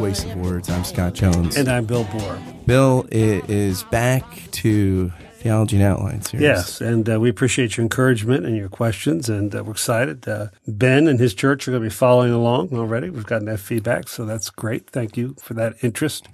Persuasive Words. I'm Scott Jones. And I'm Bill Bohr. Bill is back to Theology in Outline series. Yes, and uh, we appreciate your encouragement and your questions, and uh, we're excited. Uh, ben and his church are going to be following along already. We've gotten that feedback, so that's great. Thank you for that interest.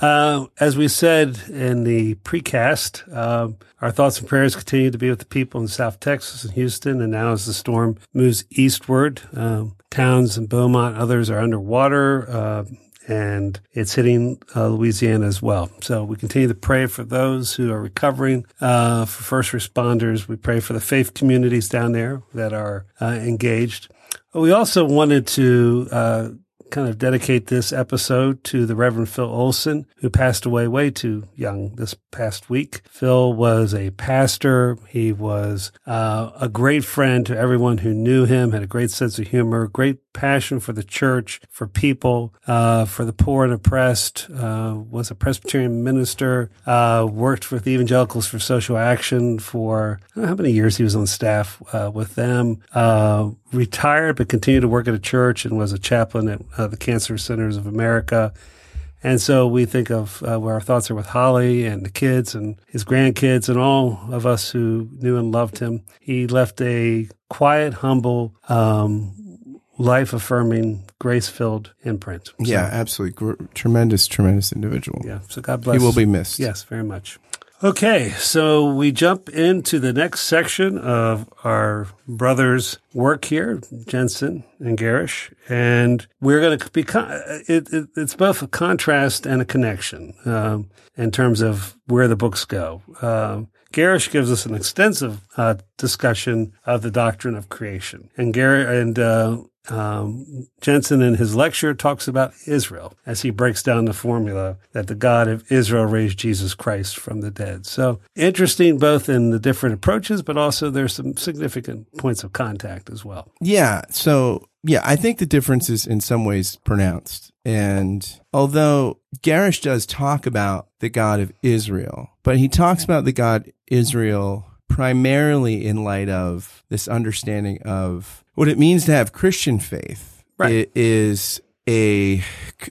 Uh, as we said in the precast, um, our thoughts and prayers continue to be with the people in South Texas and Houston. And now, as the storm moves eastward, um, towns in Beaumont, others are underwater, uh, and it's hitting uh, Louisiana as well. So we continue to pray for those who are recovering, uh, for first responders. We pray for the faith communities down there that are uh, engaged. We also wanted to uh, kind of dedicate this episode to the Reverend Phil Olson, who passed away way too young this past week. Phil was a pastor. He was uh, a great friend to everyone who knew him, had a great sense of humor, great passion for the church, for people, uh, for the poor and oppressed, uh, was a Presbyterian minister, uh, worked with evangelicals for social action for, how many years he was on staff uh, with them, uh, retired, but continued to work at a church and was a chaplain at uh, the Cancer Centers of America. And so we think of uh, where our thoughts are with Holly and the kids and his grandkids and all of us who knew and loved him. He left a quiet, humble, um, life affirming, grace filled imprint. So, yeah, absolutely. Gr- tremendous, tremendous individual. Yeah. So God bless. He will be missed. Yes, very much. Okay, so we jump into the next section of our brothers' work here, Jenson and Gerrish, and we're going to be. It, it, it's both a contrast and a connection um, in terms of where the books go. Um, Gerrish gives us an extensive uh, discussion of the doctrine of creation, and Gar- and uh, um, Jenson in his lecture talks about Israel as he breaks down the formula that the God of Israel raised Jesus Christ from the dead. So interesting both in the different approaches, but also there's some significant points of contact as well. Yeah. So yeah, I think the difference is in some ways pronounced. And although Gerrish does talk about the God of Israel, but he talks about the God Israel primarily in light of this understanding of what it means to have Christian faith Right. It is a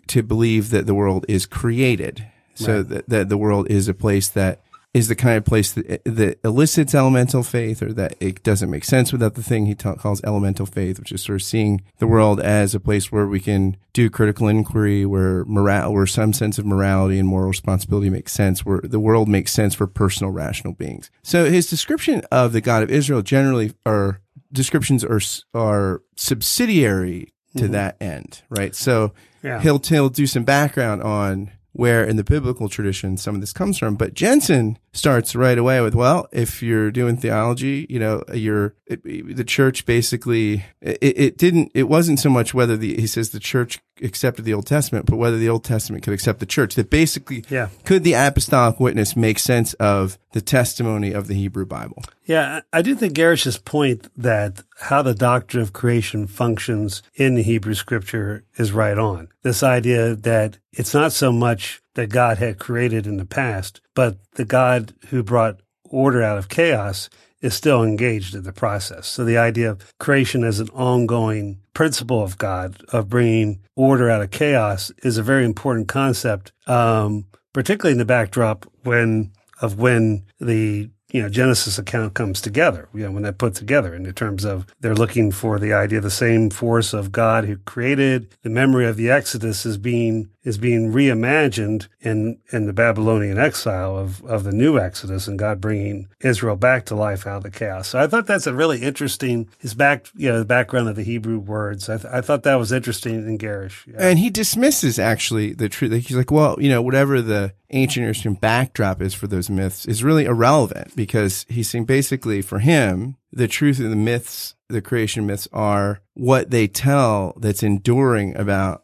to believe that the world is created, so Right. that, that the world is a place that is the kind of place that that elicits elemental faith, or that it doesn't make sense without the thing he ta- calls elemental faith, which is sort of seeing the world as a place where we can do critical inquiry, where morale, where some sense of morality and moral responsibility makes sense, where the world makes sense for personal rational beings. So his description of the God of Israel generally are descriptions are are subsidiary to mm-hmm. that end, right? So Yeah. he'll he'll do some background on where in the biblical tradition some of this comes from. But Jenson starts right away with, well, if you're doing theology, you know, you're it, the church basically it, it didn't it wasn't so much whether the he says the church accepted the Old Testament, but whether the Old Testament could accept the church. That basically, Yeah. could the apostolic witness make sense of the testimony of the Hebrew Bible? Yeah, I do think Gerrish's point that how the doctrine of creation functions in the Hebrew scripture is right on. This idea that it's not so much that God had created in the past, but the God who brought order out of chaos is still engaged in the process. So the idea of creation as an ongoing principle of God, of bringing order out of chaos, is a very important concept, um, particularly in the backdrop when of when the you know Genesis account comes together. You know when they're put together in terms of they're looking for the idea, the same force of God who created the memory of the Exodus is being is being reimagined in in the Babylonian exile of of the new Exodus and God bringing Israel back to life out of the chaos. So I thought that's a really interesting his back you know the background of the Hebrew words. I, th- I thought that was interesting in Gerrish. Yeah. And he dismisses actually the truth. He's like, well, you know, whatever the ancient Eastern backdrop is for those myths is really irrelevant because he's saying basically for him, the truth of the myths, the creation myths are what they tell that's enduring about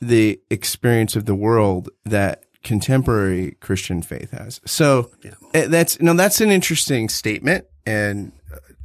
the experience of the world that contemporary Christian faith has. So eh, that's, no, that's an interesting statement. And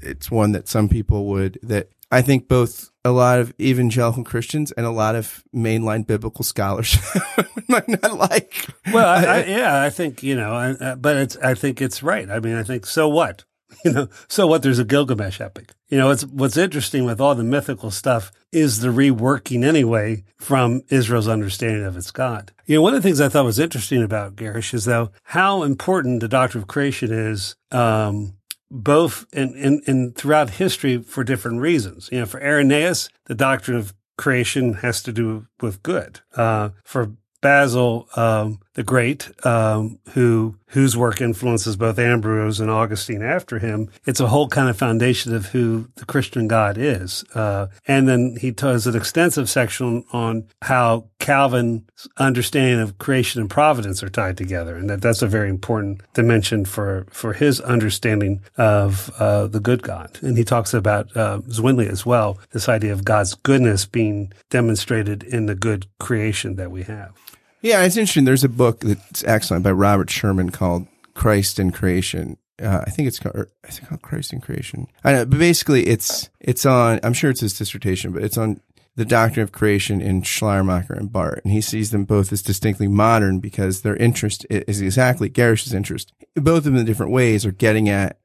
it's one that some people would, that I think both a lot of evangelical Christians and a lot of mainline biblical scholars might not like. Well, I, I, yeah, I think you know, I, uh, but it's I think it's right. I mean, I think so. What you know, so what? There's a Gilgamesh epic. You know, it's what's interesting with all the mythical stuff is the reworking anyway from Israel's understanding of its God. You know, one of the things I thought was interesting about Gerrish is though how important the doctrine of creation is. Um, both in, in, in throughout history for different reasons. You know, for Irenaeus, the doctrine of creation has to do with good. Uh, for Basil um, the Great, um, who whose work influences both Ambrose and Augustine after him, it's a whole kind of foundation of who the Christian God is. Uh, and then he does an extensive section on how Calvin's understanding of creation and providence are tied together, and that that's a very important dimension for for his understanding of uh, the good God. And he talks about uh, Zwingli as well, this idea of God's goodness being demonstrated in the good creation that we have. Yeah, it's interesting. There's a book that's excellent by Robert Sherman called Christ and Creation. Uh, I think it's called, called Christ and Creation. I know, but basically it's, it's on, I'm sure it's his dissertation, but it's on the doctrine of creation in Schleiermacher and Barth. And he sees them both as distinctly modern because their interest is exactly Gerrish's interest. Both of them in different ways are getting at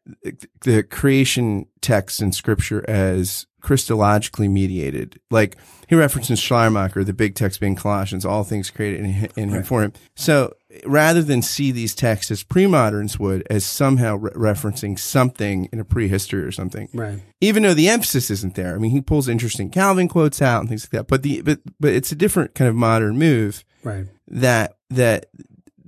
the creation texts in scripture as Christologically mediated. Like he references Schleiermacher, the big text being Colossians, all things created in, him, in him for him. So rather than see these texts as pre-moderns would, as somehow re- referencing something in a prehistory or something, right? Even though the emphasis isn't there. I mean, he pulls interesting Calvin quotes out and things like that. But the but but it's a different kind of modern move, right? That that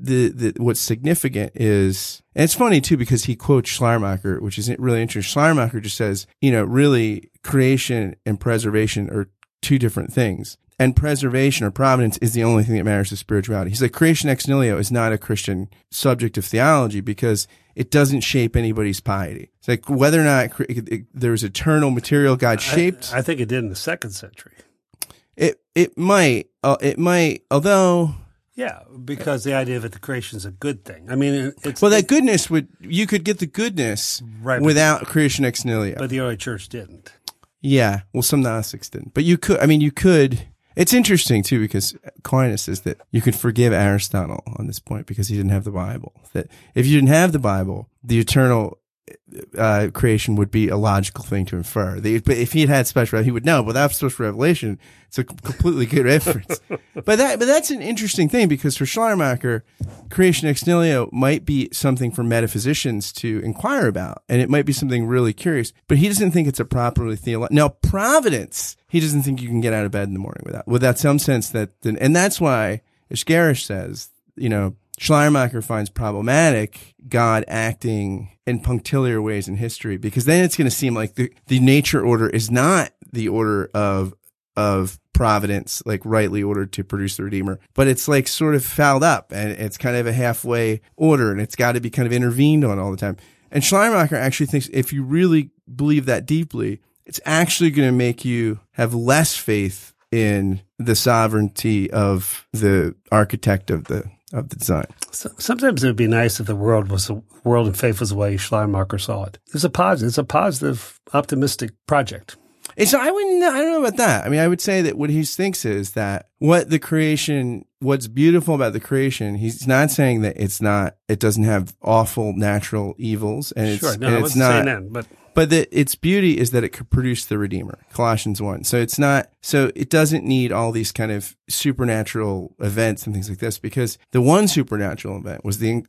the, the what's significant is, and it's funny too because he quotes Schleiermacher, which is really interesting. Schleiermacher just says, you know, really creation and preservation are two different things. And preservation or providence is the only thing that matters to spirituality. He's like, creation ex nihilo is not a Christian subject of theology because it doesn't shape anybody's piety. It's like whether or not there's eternal material God shaped. I, I, think it did in the second century. It, it might, uh, it might, although yeah, because the idea that the creation is a good thing. I mean, it's well, that goodness would you could get the goodness right, without creation ex nihilo, but the early church didn't. Yeah, well, some Gnostics didn't, but you could. I mean, you could. It's interesting too because Aquinas says that you could forgive Aristotle on this point because he didn't have the Bible. That if you didn't have the Bible, the eternal uh, creation would be a logical thing to infer. The, but if he had had special, he would know. Without special revelation, it's a completely good inference. but that, but that's an interesting thing because for Schleiermacher, creation ex nihilo might be something for metaphysicians to inquire about, and it might be something really curious. But he doesn't think it's a properly theological. Now, providence, he doesn't think you can get out of bed in the morning without without some sense that, and that's why, as Gerrish says, you know, Schleiermacher finds problematic God acting in punctiliar ways in history because then it's going to seem like the, the nature order is not the order of of providence, like rightly ordered to produce the Redeemer, but it's like sort of fouled up and it's kind of a halfway order and it's got to be kind of intervened on all the time. And Schleiermacher actually thinks if you really believe that deeply, it's actually going to make you have less faith in the sovereignty of the architect of the of the design. So, sometimes it would be nice if the world was the world and faith was the way Schleiermacher saw it. It's a positive, it's a positive, optimistic project. It's I wouldn't I don't know about that. I mean, I would say that what he thinks is that what the creation, what's beautiful about the creation, he's not saying that it's not, it doesn't have awful natural evils, and it's, sure, no, and it's not. That, but but the, its beauty is that it could produce the Redeemer, Colossians 1. So it's not, so it doesn't need all these kind of supernatural events and things like this because the one supernatural event was the,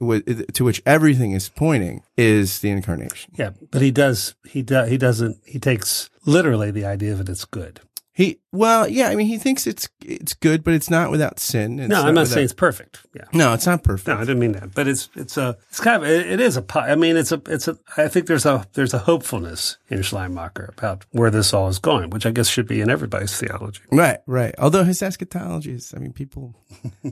to which everything is pointing is the incarnation. Yeah. But he does, he does, he doesn't, he takes literally the idea that it's good. He well, yeah. I mean, he thinks it's it's good, but it's not without sin. It's no, I'm not without, saying it's perfect. Yeah, no, it's not perfect. No, I didn't mean that. But it's it's a it's kind of it, it is a. I mean, it's a it's a. I think there's a there's a hopefulness in Schleiermacher about where this all is going, which I guess should be in everybody's theology. Right, right. Although his eschatology is, I mean, people,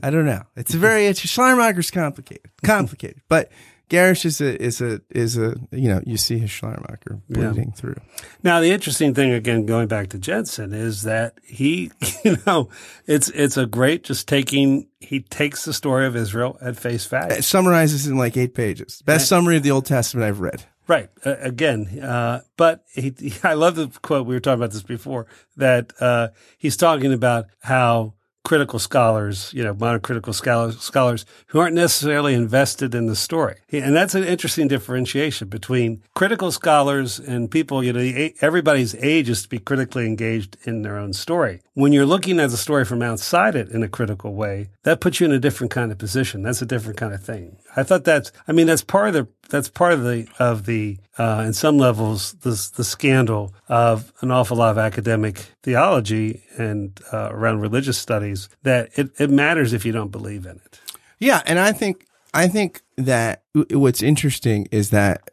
I don't know. It's a very it's Schleiermacher's complicated, complicated, but Gerrish is a is a is a you know you see his Schleiermacher bleeding yeah. through. Now the interesting thing again going back to Jenson is that he you know it's it's a great just taking he takes the story of Israel at face value. It summarizes in like eight pages. Best summary of the Old Testament I've read. Right. Uh, again, uh, but he, he, I love the quote. We were talking about this before that uh, he's talking about how critical scholars, you know, modern critical scholars, scholars who aren't necessarily invested in the story. And that's an interesting differentiation between critical scholars and people, you know, everybody's age is to be critically engaged in their own story. When you're looking at the story from outside it in a critical way, that puts you in a different kind of position. That's a different kind of thing. I thought that's, I mean, that's part of the, that's part of the, of the, uh, in some levels, the, the scandal of an awful lot of academic theology and uh, around religious studies that it, it matters if you don't believe in it. Yeah. And I think, I think that what's interesting is that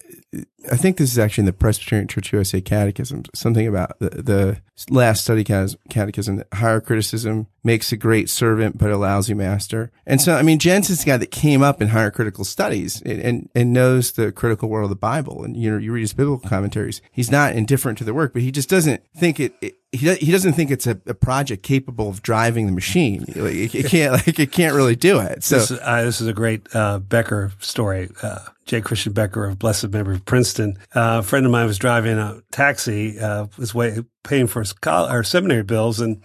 I think this is actually in the Presbyterian Church USA Catechism, something about the, the last study catechism that higher criticism makes a great servant, but a lousy master. And so, I mean, Jenson's the guy that came up in higher critical studies and, and, and knows the critical world of the Bible. And, you know, you read his biblical commentaries. He's not indifferent to the work, but he just doesn't think it, it he, he doesn't think it's a, a, project capable of driving the machine. Like, it, it, can't, like, it can't really do it. So this, uh, this is a great, uh, Beker story. Uh, J. Christiaan Beker of blessed memory of Princeton. Uh, a friend of mine was driving a taxi, uh, was way, paying for his college, or seminary bills, and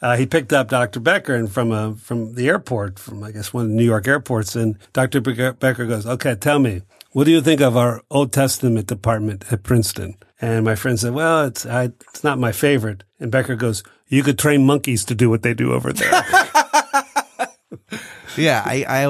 uh, he picked up Dr. Beker and from a, from the airport, from I guess one of the New York airports, and Dr. Beker goes, "Okay, tell me, what do you think of our Old Testament department at Princeton?" And my friend said, "Well, it's I, it's not my favorite." And Beker goes, "You could train monkeys to do what they do over there." yeah, I, I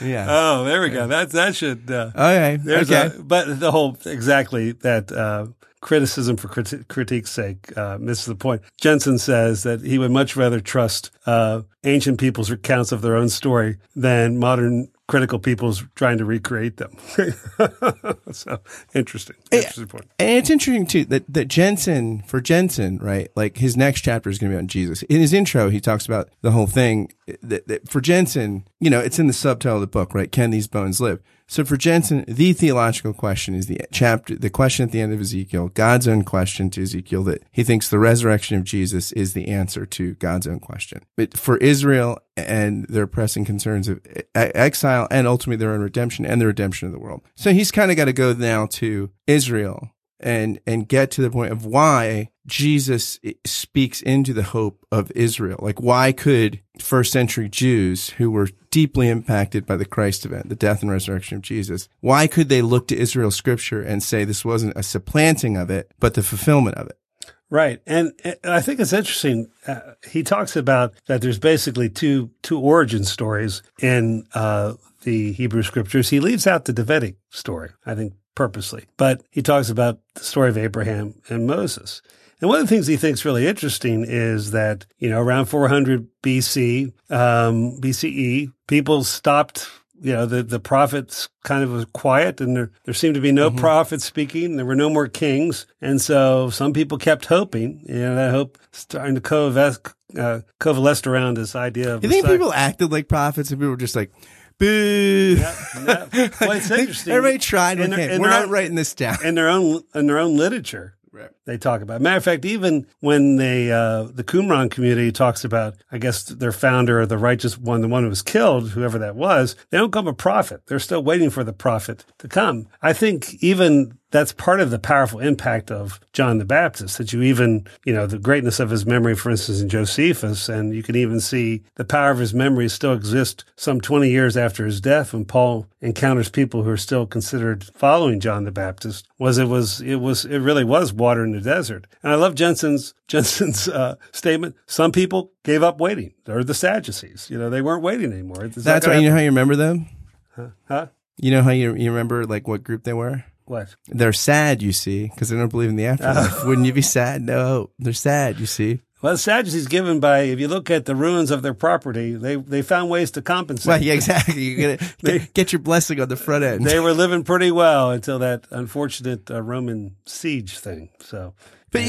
yeah. Oh, there we go. That that should. Uh, okay. okay. A, but the whole exactly that uh, criticism for criti- critique's sake uh, misses the point. Jenson says that he would much rather trust uh, ancient people's recounts of their own story than modern critical people's trying to recreate them. so interesting. Interesting point. And it's interesting too that, that Jenson, for Jenson, right? Like his next chapter is going to be on Jesus. In his intro, he talks about the whole thing that, that for Jenson, you know, it's in the subtitle of the book, right? Can these bones live? So for Jenson, the theological question is the chapter, the question at the end of Ezekiel, God's own question to Ezekiel that he thinks the resurrection of Jesus is the answer to God's own question. But for Israel and their pressing concerns of exile and ultimately their own redemption and the redemption of the world. So he's kind of got to go now to Israel and and get to the point of why Jesus speaks into the hope of Israel. Like why could first century Jews who were deeply impacted by the Christ event, the death and resurrection of Jesus, why could they look to Israel scripture and say this wasn't a supplanting of it, but the fulfillment of it? Right, and I think it's interesting. Uh, he talks about that there's basically two two origin stories in uh, the Hebrew scriptures. He leaves out the Davidic story, I think, purposely, but he talks about the story of Abraham and Moses. And one of the things he thinks really interesting is that you know around 400 BC, um, BCE, people stopped you know, the, the prophets kind of was quiet and there, there seemed to be no mm-hmm. prophets speaking. There were no more kings. And so some people kept hoping, and I hope starting to coalesce, uh, coalesce around this idea of. You think people acted like prophets and people were just like, boo. Well, it's interesting. Everybody tried. In their, We're not own, writing this down. In their own, in their own literature. Right. They talk about. Matter of fact, even when they uh, the Qumran community talks about, I guess their founder or the righteous one, the one who was killed, whoever that was, they don't come a prophet. They're still waiting for the prophet to come. I think even that's part of the powerful impact of John the Baptist that you even, you know, the greatness of his memory, for instance, in Josephus, and you can even see the power of his memory still exist some 20 years after his death when Paul encounters people who are still considered following John the Baptist was it was, it was, it really was water in the desert. And I love Jenson's, Jenson's, uh, statement. Some people gave up waiting. They're the Sadducees. You know, they weren't waiting anymore. It's that's why, you know how you remember them? Huh? huh? You know how you, you remember like what group they were? What? They're sad, you see, because they don't believe in the afterlife. Wouldn't you be sad? No, they're sad, you see. Well, the Sadducees given by, if you look at the ruins of their property, they, they found ways to compensate. Well, yeah, exactly. You get, get, your blessing on the front end. They were living pretty well until that unfortunate uh, Roman siege thing. So, but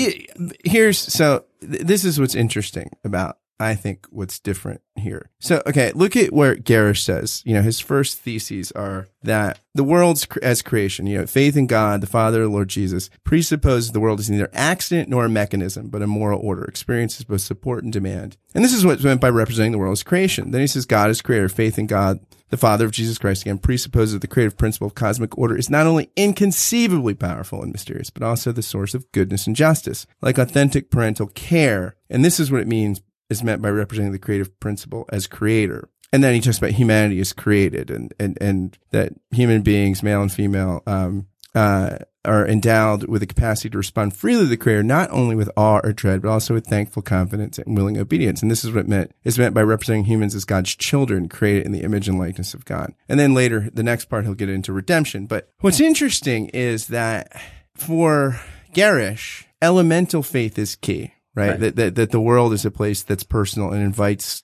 here's so th- this is what's interesting about I think, what's different here. So, okay, look at where Gerrish says, you know, his first theses are that the world's as creation, you know, faith in God, the Father, Lord Jesus, presupposes the world is neither accident nor a mechanism, but a moral order, experiences both support and demand. And this is what's meant by representing the world as creation. Then he says God is creator, faith in God, the Father of Jesus Christ, again, presupposes that the creative principle of cosmic order is not only inconceivably powerful and mysterious, but also the source of goodness and justice, like authentic parental care. And this is what it means is meant by representing the creative principle as creator. And then he talks about humanity is created and, and, and that human beings, male and female, um, uh, are endowed with the capacity to respond freely to the creator, not only with awe or dread, but also with thankful confidence and willing obedience. And this is what it meant is meant by representing humans as God's children, created in the image and likeness of God. And then later, the next part, he'll get into redemption. But what's interesting is that for Gerrish, elemental faith is key. Right? Right. That, that, that the world is a place that's personal and invites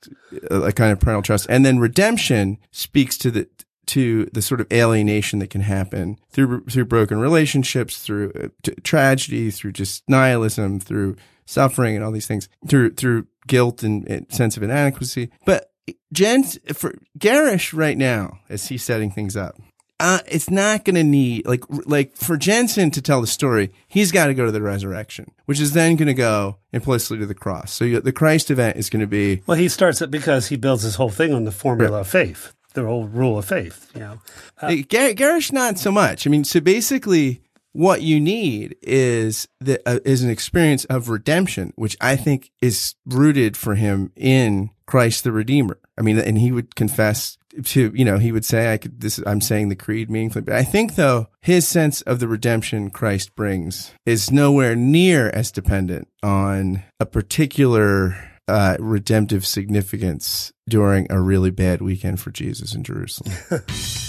a, a kind of parental trust. And then redemption speaks to the, to the sort of alienation that can happen through through broken relationships, through uh, t- tragedy, through just nihilism, through suffering, and all these things, through through guilt and, and sense of inadequacy. But Jens for Gerrish right now, as he's setting things up, uh, it's not going to need like like for Jenson to tell the story, he's got to go to the resurrection, which is then going to go implicitly to the cross. So you, the Christ event is going to be Well, he starts it because he builds his whole thing on the formula of faith, the whole rule of faith. You know, Uh, Gar- Gerrish, not so much. I mean, so basically, what you need is the uh, is an experience of redemption, which I think is rooted for him in Christ the Redeemer. I mean, and he would confess to you know he would say I could this I'm saying the creed meaningfully, but I think though his sense of the redemption Christ brings is nowhere near as dependent on a particular uh, redemptive significance during a really bad weekend for Jesus in Jerusalem.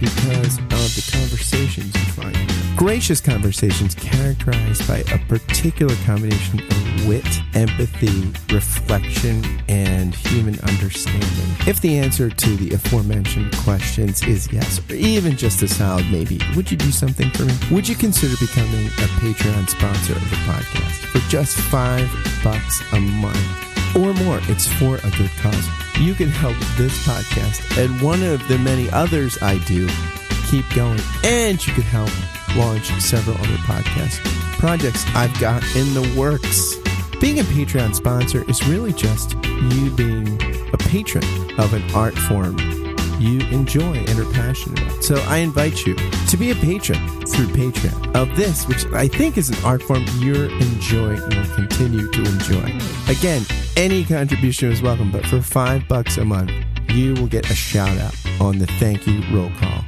because of the conversations you find here? Gracious conversations characterized by a particular combination of wit, empathy, reflection, and human understanding. If the answer to the aforementioned questions is yes, or even just a solid maybe, would you do something for me? Would you consider becoming a Patreon sponsor of the podcast for just five bucks a month? Or more. It's for a good cause. You can help this podcast and one of the many others I do keep going. And you can help launch several other podcast projects I've got in the works. Being a Patreon sponsor is really just you being a patron of an art form you enjoy and are passionate about. So I invite you to be a patron through Patreon of this, which I think is an art form you're enjoying and will continue to enjoy. Again, any contribution is welcome, but for five bucks a month, you will get a shout out on the thank you roll call,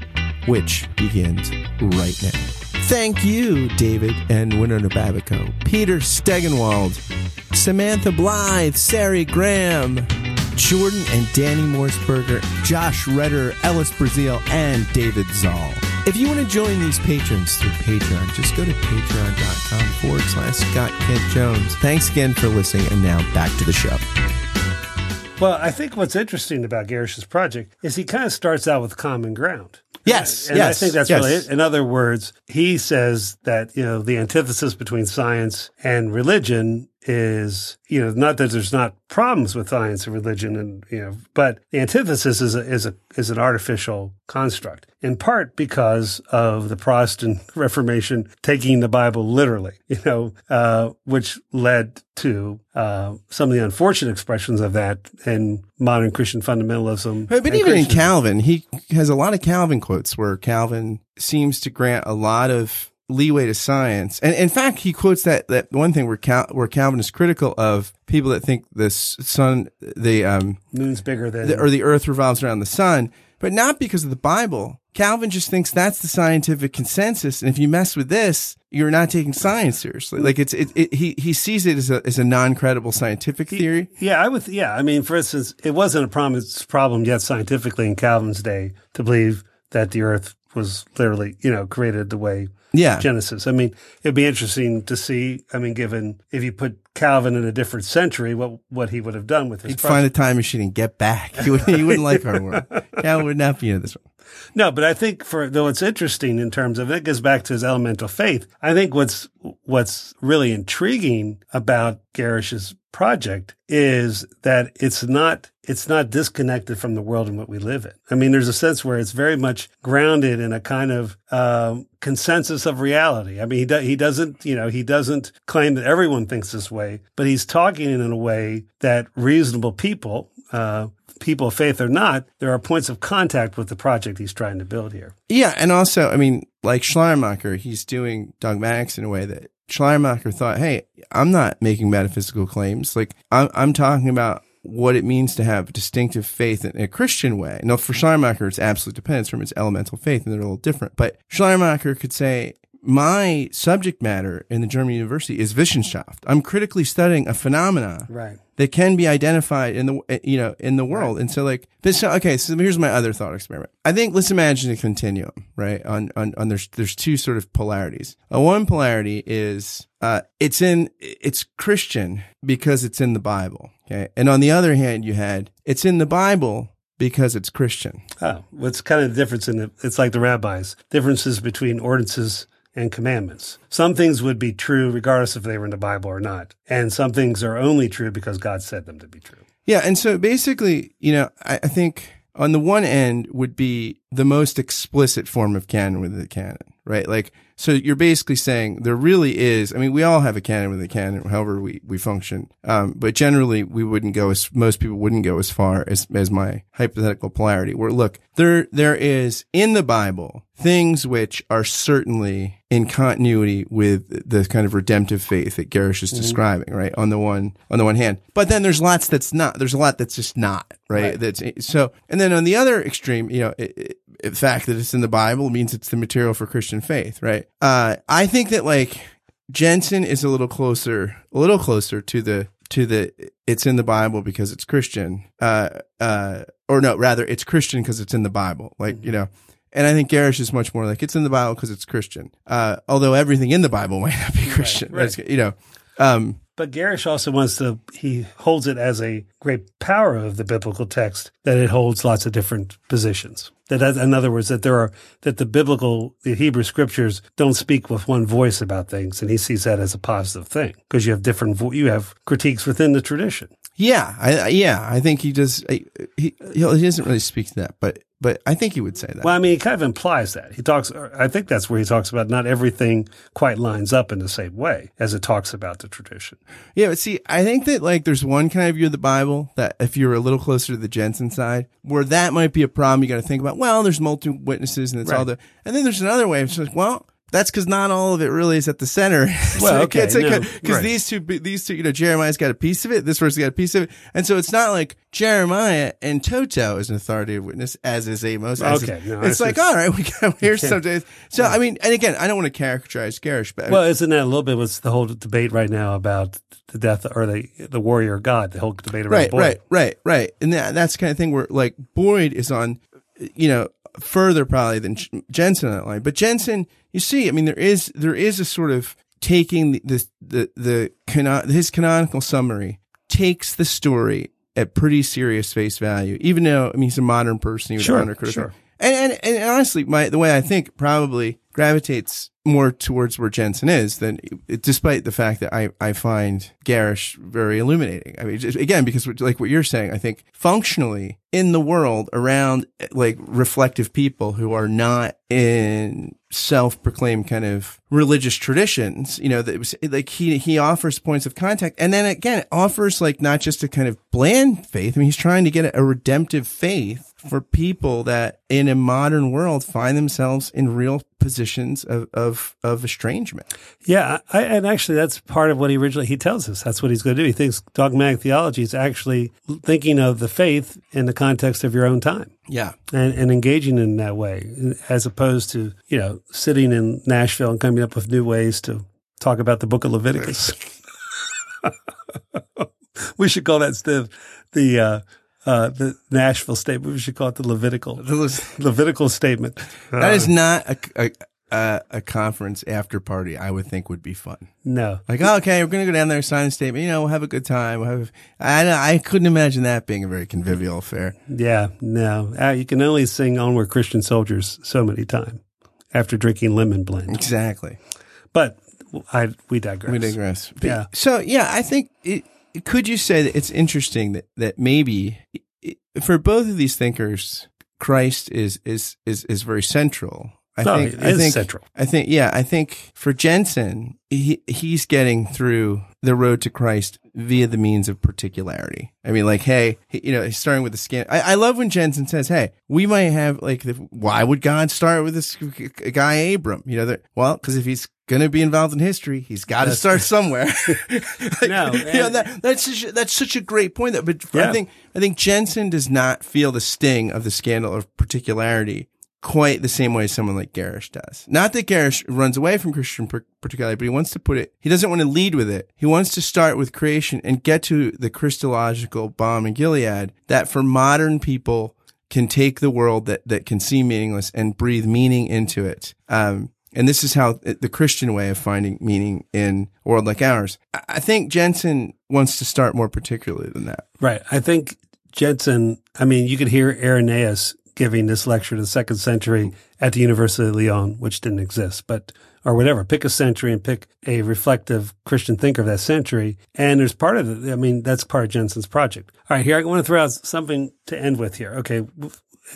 which begins right now. Thank you, David and Winona Babico, Peter Stegenwald, Samantha Blythe, Sari Graham, Jordan and Danny Morseberger, Josh Redder, Ellis Brazil, and David Zoll. If you want to join these patrons through Patreon, just go to patreon.com forward slash Scott Kent Jones. Thanks again for listening, and now back to the show. well, I think what's interesting about Gerrish's project is he kind of starts out with common ground. Yes, And yes, I think that's yes. really it. In other words, he says that, you know, the antithesis between science and religion is, you know, not that there's not problems with science and religion and, you know, but the antithesis is a, is a, is an artificial construct in part because of the Protestant Reformation taking the Bible literally, you know, uh, which led to, uh, some of the unfortunate expressions of that in modern Christian fundamentalism. But, but even in Calvin, he has a lot of Calvin quotes where Calvin seems to grant a lot of leeway to science. And in fact, he quotes that, that one thing where Cal, where Calvin is critical of people that think the sun, the, um, moon's bigger than the, or the earth revolves around the sun, but not because of the Bible. Calvin just thinks that's the scientific consensus. And if you mess with this, you're not taking science seriously. Like it's, it, it he, he sees it as a, as a non-credible scientific theory. Yeah, I would. Yeah, I mean, for instance, it wasn't a problem, problem yet scientifically in Calvin's day to believe that the Earth was literally, you know, created the way Yeah. Genesis. I mean, it'd be interesting to see. I mean, given if you put Calvin in a different century, what what he would have done with his He'd project. find a time machine and get back. He, would, he wouldn't like our world. Cal would not be in this one. No, but I think for though it's interesting in terms of it goes back to his elemental faith. I think what's what's really intriguing about Gerrish's project is that it's not it's not disconnected from the world in what we live in. I mean, there's a sense where it's very much grounded in a kind of um, consensus of reality. I mean, he do, he doesn't you know he doesn't claim that everyone thinks this way, but he's talking in a way that reasonable people. Uh, people of faith or not, there are points of contact with the project he's trying to build here. Yeah, and also, I mean, like Schleiermacher, he's doing dogmatics in a way that Schleiermacher thought, hey, I'm not making metaphysical claims. Like, I'm, I'm talking about what it means to have distinctive faith in a Christian way. Now, for Schleiermacher, it's absolute dependence from its elemental faith, and they're a little different. But Schleiermacher could say, my subject matter in the German university is Wissenschaft. I'm critically studying a phenomena Right. That can be identified in the you know in the world. And so like this okay, so here's my other thought experiment. I think let's imagine a continuum, right? On on, on there's there's two sort of polarities. Uh, one polarity is uh it's in it's Christian because it's in the Bible, okay? And on the other hand, you had it's in the Bible because it's Christian. Oh, what's kind of the difference in it? It's like the rabbis differences between ordinances and commandments. Some things would be true regardless if they were in the Bible or not, and some things are only true because God said them to be true. Yeah, and so basically, you know, I, I think on the one end would be the most explicit form of canon within the canon, right? Like, so you're basically saying there really is. I mean, we all have a canon with a canon, however we we function. Um, but generally, we wouldn't go as most people wouldn't go as far as as my hypothetical polarity. Where look, there there is in the Bible things which are certainly in continuity with the kind of redemptive faith that Gerrish is describing, right? On the one, on the one hand, but then there's lots that's not, there's a lot that's just not, right? Right. That's so, and then on the other extreme, you know, it, it, the fact that it's in the Bible means it's the material for Christian faith, right? Uh, I think that like Jenson is a little closer, a little closer to the, to the, it's in the Bible because it's Christian, uh, uh, or no, rather it's Christian because it's in the Bible. Like, you know, and I think Gerrish is much more like it's in the Bible because it's Christian. Uh, although everything in the Bible might not be Christian, right. That's- you know. Um, But Gerrish also wants to, he holds it as a great power of the biblical text that it holds lots of different positions. That, that- in other words, that there are, that the biblical, the Hebrew scriptures don't speak with one voice about things. And he sees that as a positive thing because you have different, vo- you have critiques within the tradition. yeah, I, I- yeah, I think he does. He, he he doesn't really speak to that, but but I think he would say that. Well, I mean, he kind of implies that. He talks, I think that's where he talks about not everything quite lines up in the same way as it talks about the tradition. Yeah, but see, I think that like there's one kind of view of the Bible that if you're a little closer to the Jenson side, where that might be a problem, you got to think about. Well, there's multiple witnesses, and it's all the. And then there's another way. It's like, well, that's because not all of it really is at the center. Well, okay, like no, because right. these two, these two, you know, Jeremiah's got a piece of it. This person's got a piece of it, and so it's not like Jeremiah and Toto is an authoritative witness, as is Amos. as is- Okay, no, it's like just- all right, we got here's some. Days. So I mean, and again, I don't want to characterize Gerrish, but Well, isn't that a little bit what's the whole debate right now about the death or the the warrior god? The whole debate around right, Boyd. right, right, right. And that, that's the kind of thing where like Boyd is on, you know, further probably than Jenson on that line. But Jensen, you see, I mean, there is there is a sort of taking the the the, the his canonical summary takes the story at pretty serious face value, even though I mean he's a modern person, he would Sure, honor critical. sure. And, and and honestly, my the way I think probably gravitates more towards where Jenson is than despite the fact that I, I find Gerrish very illuminating. I mean, again, because like what you're saying, I think functionally in the world around like reflective people who are not in self-proclaimed kind of religious traditions, you know, that was like he, he offers points of contact. And then again, offers like not just a kind of bland faith. I mean, he's trying to get a redemptive faith for people that in a modern world find themselves in real positions of, of, of estrangement. Yeah, I, and actually, that's part of what he originally he tells us. That's what he's going to do. He thinks dogmatic theology is actually thinking of the faith in the context of your own time. Yeah. and, and engaging in that way, as opposed to you know sitting in Nashville and coming up with new ways to talk about the Book of Leviticus. we should call that Steve the uh, uh, the Nashville statement. We should call it the Levitical Levitical statement. That is not a, a, a, a conference after party. I would think would be fun. no. Like, oh, okay, we're gonna go down there, sign a statement. You know, we'll have a good time. We'll have. I I couldn't imagine that being a very convivial affair. Yeah, no. Uh, you can only sing "Onward, Christian Soldiers" so many times after drinking lemon blend. Exactly. But I we digress. We digress. But- Yeah. So yeah, I think it, could you say that it's interesting that that maybe for both of these thinkers, Christ is is is is very central. I No, think I think central. I think yeah, I think for Jenson, he he's getting through the road to Christ via the means of particularity. I mean, like, hey, he- you know, he's starting with the skin. I, I love when Jenson says, "Hey, we might have like, the, why would God start with this guy Abram? You know, that well, because if he's going to be involved in history, he's got to start somewhere. Like, No, you know, that, that's such, a- that's such a great point. Though, but I think I think Jenson does not feel the sting of the scandal of particularity quite the same way someone like Gerrish does. Not that Gerrish runs away from Christian par- particularity, but he wants to put it, he doesn't want to lead with it. He wants to start with creation and get to the Christological balm in Gilead that for modern people can take the world that, that can seem meaningless and breathe meaning into it. Um, and this is how the Christian way of finding meaning in a world like ours. I- think Jenson wants to start more particularly than that. Right. I think Jenson, I mean, you could hear Irenaeus giving this lecture to the second century at the University of Lyon, which didn't exist, but, or whatever. Pick a century and pick a reflective Christian thinker of that century. And there's part of it. I mean, that's part of Jenson's project. All right. Here, I want to throw out something to end with here. Okay.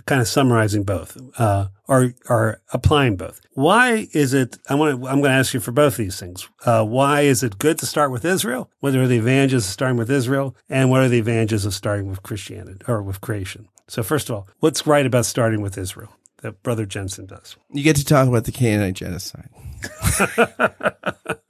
Kind of summarizing both, uh, or, or applying both. Why is it, I want to, I'm going to ask you for both these things. Uh, why is it good to start with Israel? What are the advantages of starting with Israel? And what are the advantages of starting with Christianity or with creation? So first of all, what's right about starting with Israel that Brother Jenson does? You get to talk about the Canaanite genocide.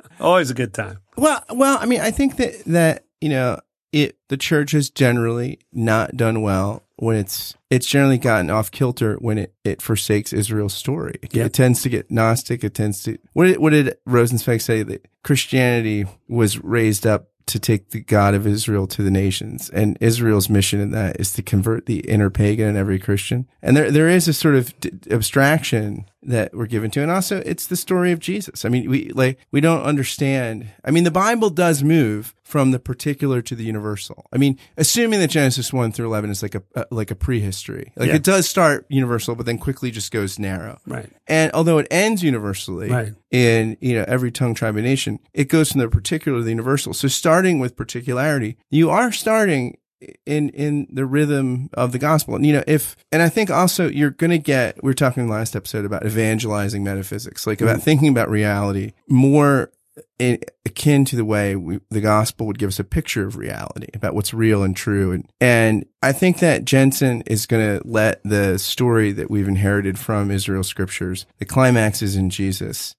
Always a good time. Well, well, I mean, I think that that you know, it the church has generally not done well when it's it's generally gotten off kilter when it it forsakes Israel's story. It, Yeah. it tends to get gnostic. It tends to what did, what did Rosenzweig say that Christianity was raised up to take the God of Israel to the nations, and Israel's mission in that is to convert the inner pagan and every Christian. And there there is a sort of d- abstraction that we're given to, and also it's the story of Jesus. I mean, we like we don't understand. I mean, the Bible does move from the particular to the universal. I mean, assuming that Genesis one through eleven is like a, a like a prehistory, like Yeah. it does start universal, but then quickly just goes narrow. Right. And although it ends universally Right. in, you know, every tongue, tribe, and nation, it goes from the particular to the universal. So starting with particularity, you are starting in, in the rhythm of the gospel. And, you know, if, and I think also you're going to get, we were talking last episode about evangelizing metaphysics, like about mm. thinking about reality more in, akin to the way we, the gospel would give us a picture of reality about what's real and true. And, and I think that Jenson is going to let the story that we've inherited from Israel scriptures, the climax is in Jesus,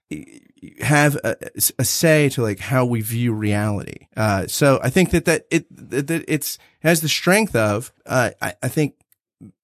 have a, a say to like how we view reality. Uh, so I think that, that it, that it's, has the strength of, uh, I, I think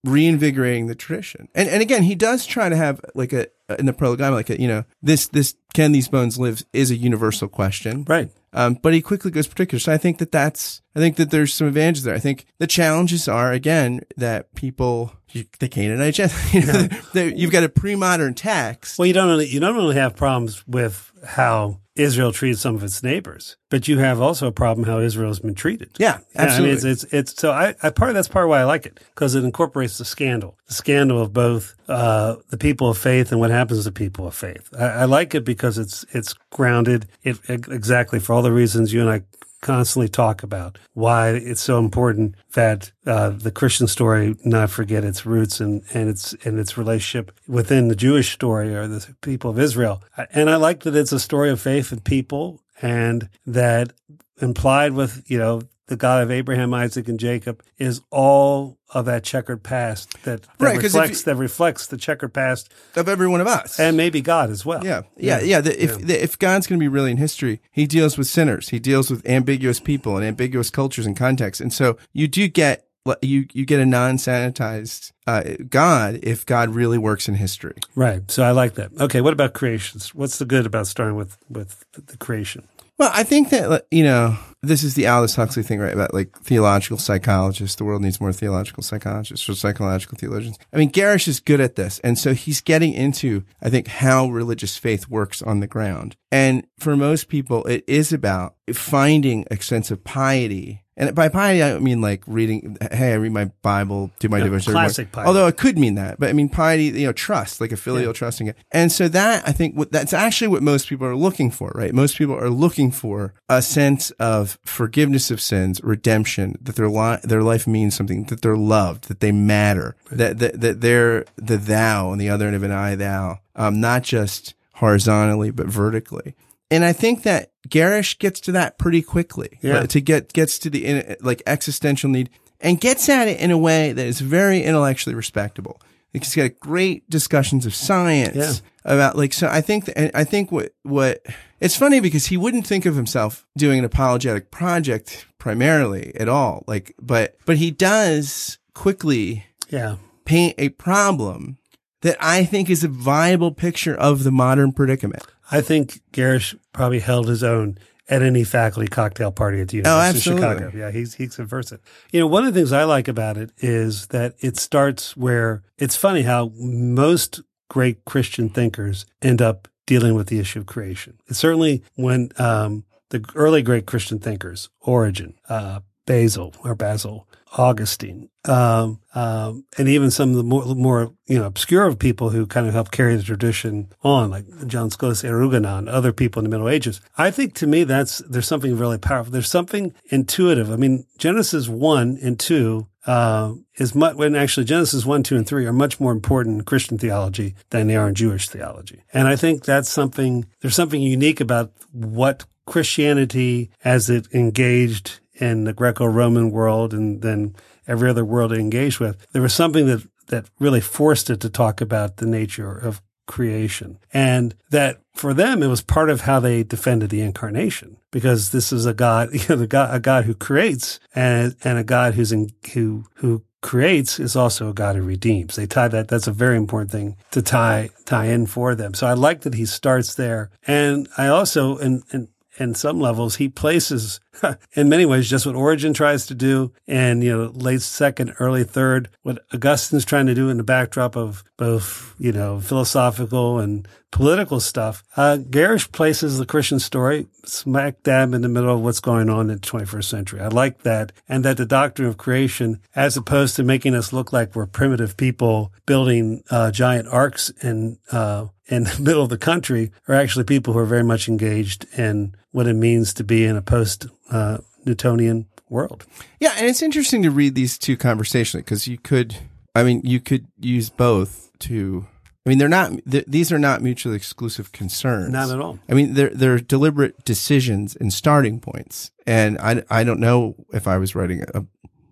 reinvigorating the tradition. And and again, he does try to have like a in the prologue, like a you know this this can these bones live is a universal question, Right. um, but he quickly goes particular. So I think that that's I think that there's some advantages there. I think the challenges are again that people you, the Canaanite you know, they- you've got a pre-modern text. Well, you don't only, you don't really have problems with how Israel treats some of its neighbors, but you have also a problem how Israel's been treated. Yeah, I mean, absolutely. it's, it's, it's, so I, I part of that's part of why I like it because it incorporates the scandal, the scandal of both, uh, the people of faith and what happens to people of faith. I, I like it because it's, it's grounded it, exactly for all the reasons you and I constantly talk about why it's so important that uh, the Christian story not forget its roots and, and its and its relationship within the Jewish story or the people of Israel. And I like that it's a story of faith and people, and that implied with you know the God of Abraham, Isaac, and Jacob is all of that checkered past that, that Right, reflects you- that reflects the checkered past of every one of us. and maybe God as well. Yeah, yeah, yeah. The, if The, if God's going to be really in history, He deals with sinners. He deals with ambiguous people and ambiguous cultures and contexts. And so you do get you you get a non-sanitized uh, God if God really works in history. Right. So I like that. Okay. What about creations? What's the good about starting with with the creation? Well, I think that you know this is the Aldous Huxley thing, right? About like theological psychologists. The world needs more theological psychologists or psychological theologians. I mean, Gerrish is good at this, and so he's getting into I think how religious faith works on the ground. And for most people, it is about finding a sense of piety and by piety, I mean like reading, hey, I read my Bible, do my Yeah, devotion. classic piety. Although it could mean that, but I mean piety, you know, trust, like a filial trusting it. And so that, I think, what, that's actually what most people are looking for, right? Most people are looking for a sense of forgiveness of sins, redemption, that their life, their life means something, that they're loved, that they matter, that, that, that they're the thou on the other end of an I thou, um, not just horizontally, but vertically. And I think that Gerrish gets to that pretty quickly. Yeah. To get, gets to the like existential need and gets at it in a way that is very intellectually respectable. Like he's got great discussions of science Yeah. about like, so I think, and I think what, what, it's funny because he wouldn't think of himself doing an apologetic project primarily at all. Like, but, but he does quickly Yeah. paint a problem that I think is a viable picture of the modern predicament. I think Gerrish probably held his own at any faculty cocktail party at the University Oh, of Chicago. Yeah, he's he's subversive. You know, one of the things I like about it is that it starts where it's funny how most great Christian thinkers end up dealing with the issue of creation. It's certainly when um, the early great Christian thinkers, Origen, uh, Basil or Basil, Augustine, um, um, and even some of the more, more you know obscure of people who kind of helped carry the tradition on, like John Scotus Eriugena, other people in the Middle Ages. I think to me that's there's something really powerful. There's something intuitive. I mean, Genesis one and two uh, is much when actually Genesis one, two, and three are much more important in Christian theology than they are in Jewish theology. And I think that's something. There's something unique about what Christianity as it engaged in the Greco-Roman world and then every other world it engaged with. There was something that that really forced it to talk about the nature of creation. And that for them, it was part of how they defended the incarnation because this is a God, you know, the God, a God who creates and, and a God who's in, who, who creates is also a God who redeems. They tie that. That's a very important thing to tie, tie in for them. So I like that he starts there. And I also, and, and, in some levels, he places, in many ways, just what Origen tries to do, and you know, late second, early third, what Augustine's trying to do in the backdrop of both, you know, philosophical and political stuff. Uh, Gerrish places the Christian story smack dab in the middle of what's going on in the 21st century. I like that, and that the doctrine of creation, as opposed to making us look like we're primitive people building uh, giant arks in uh, in the middle of the country, are actually people who are very much engaged in what it means to be in a post uh, Newtonian world. Yeah, and it's interesting to read these two conversationally because you could, I mean, you could use both to. I mean, they're not; th- these are not mutually exclusive concerns. Not at all. I mean, they're they're deliberate decisions and starting points. And I I don't know if I was writing a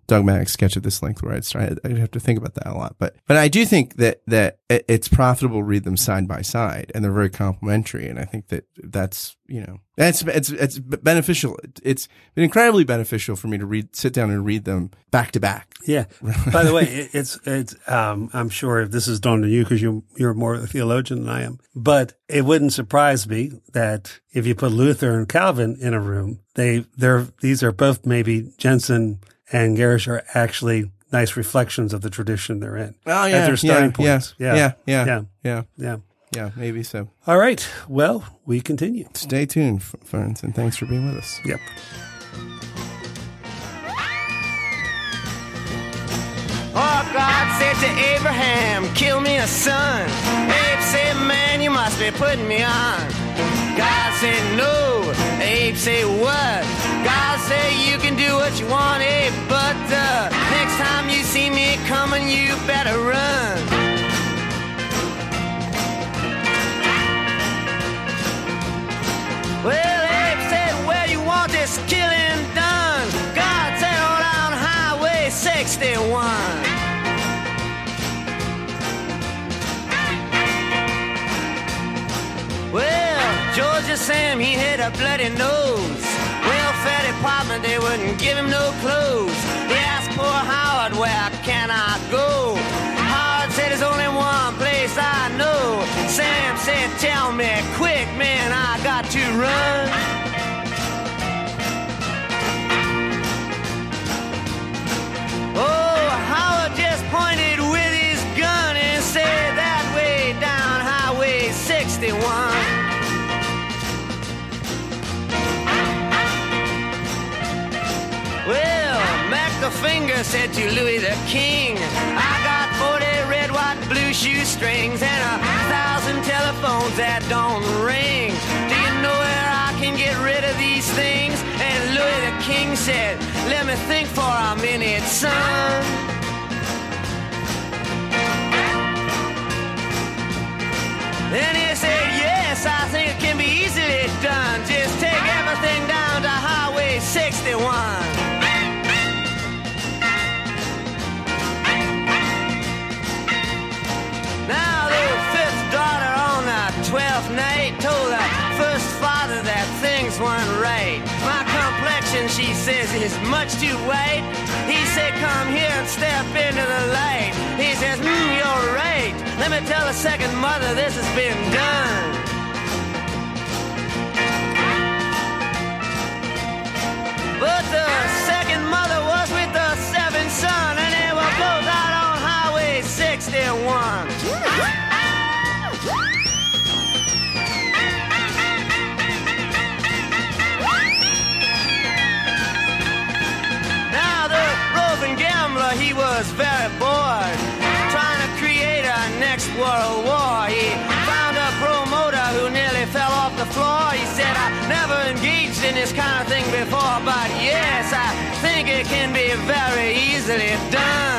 dogmatic sketch of this length where I'd start, I'd have to think about that a lot. But but I do think that that it's profitable to read them side by side, and they're very complementary. And I think that that's you know that's it's it's beneficial. It's been incredibly beneficial for me to read, sit down and read them back to back. Yeah. By the way, it's it's. Um, I'm sure if this is dawned to you because you you're more of a theologian than I am, but it wouldn't surprise me that if you put Luther and Calvin in a room, they they're these are both maybe Jenson and Gerrish are actually nice reflections of the tradition they're in. Oh As their starting yeah, points. Yeah, Yeah. yeah, yeah, Yeah. yeah, Yeah. yeah. Maybe so. All right. Well, we continue. Stay tuned, f- friends, and thanks for being with us. Yep. Oh, God said to Abraham, kill me a son. Abe said, man, you must be putting me on. God said, no. Abe said, what? God said, you can do what you want, Abe, but uh, next time you see me coming, you better run. Well, a bloody nose. Welfare department, they wouldn't give him no clothes. They asked poor Howard, where can I go? Howard said, there's only one place I know. Sam said, tell me quick, man, I got to run. The said to Louis the King, I got 40 red, white, blue shoestrings and a thousand telephones that don't ring. Do you know where I can get rid of these things? And Louis the King said, Let me think for a minute, son. Then he said, Yes, I think it can be is much too white. He said, come here and step into the light. He says, mm, you're right. Let me tell the second mother this has been done. But the second mother was with the seventh son, and they were both out on Highway 61. Very easily done.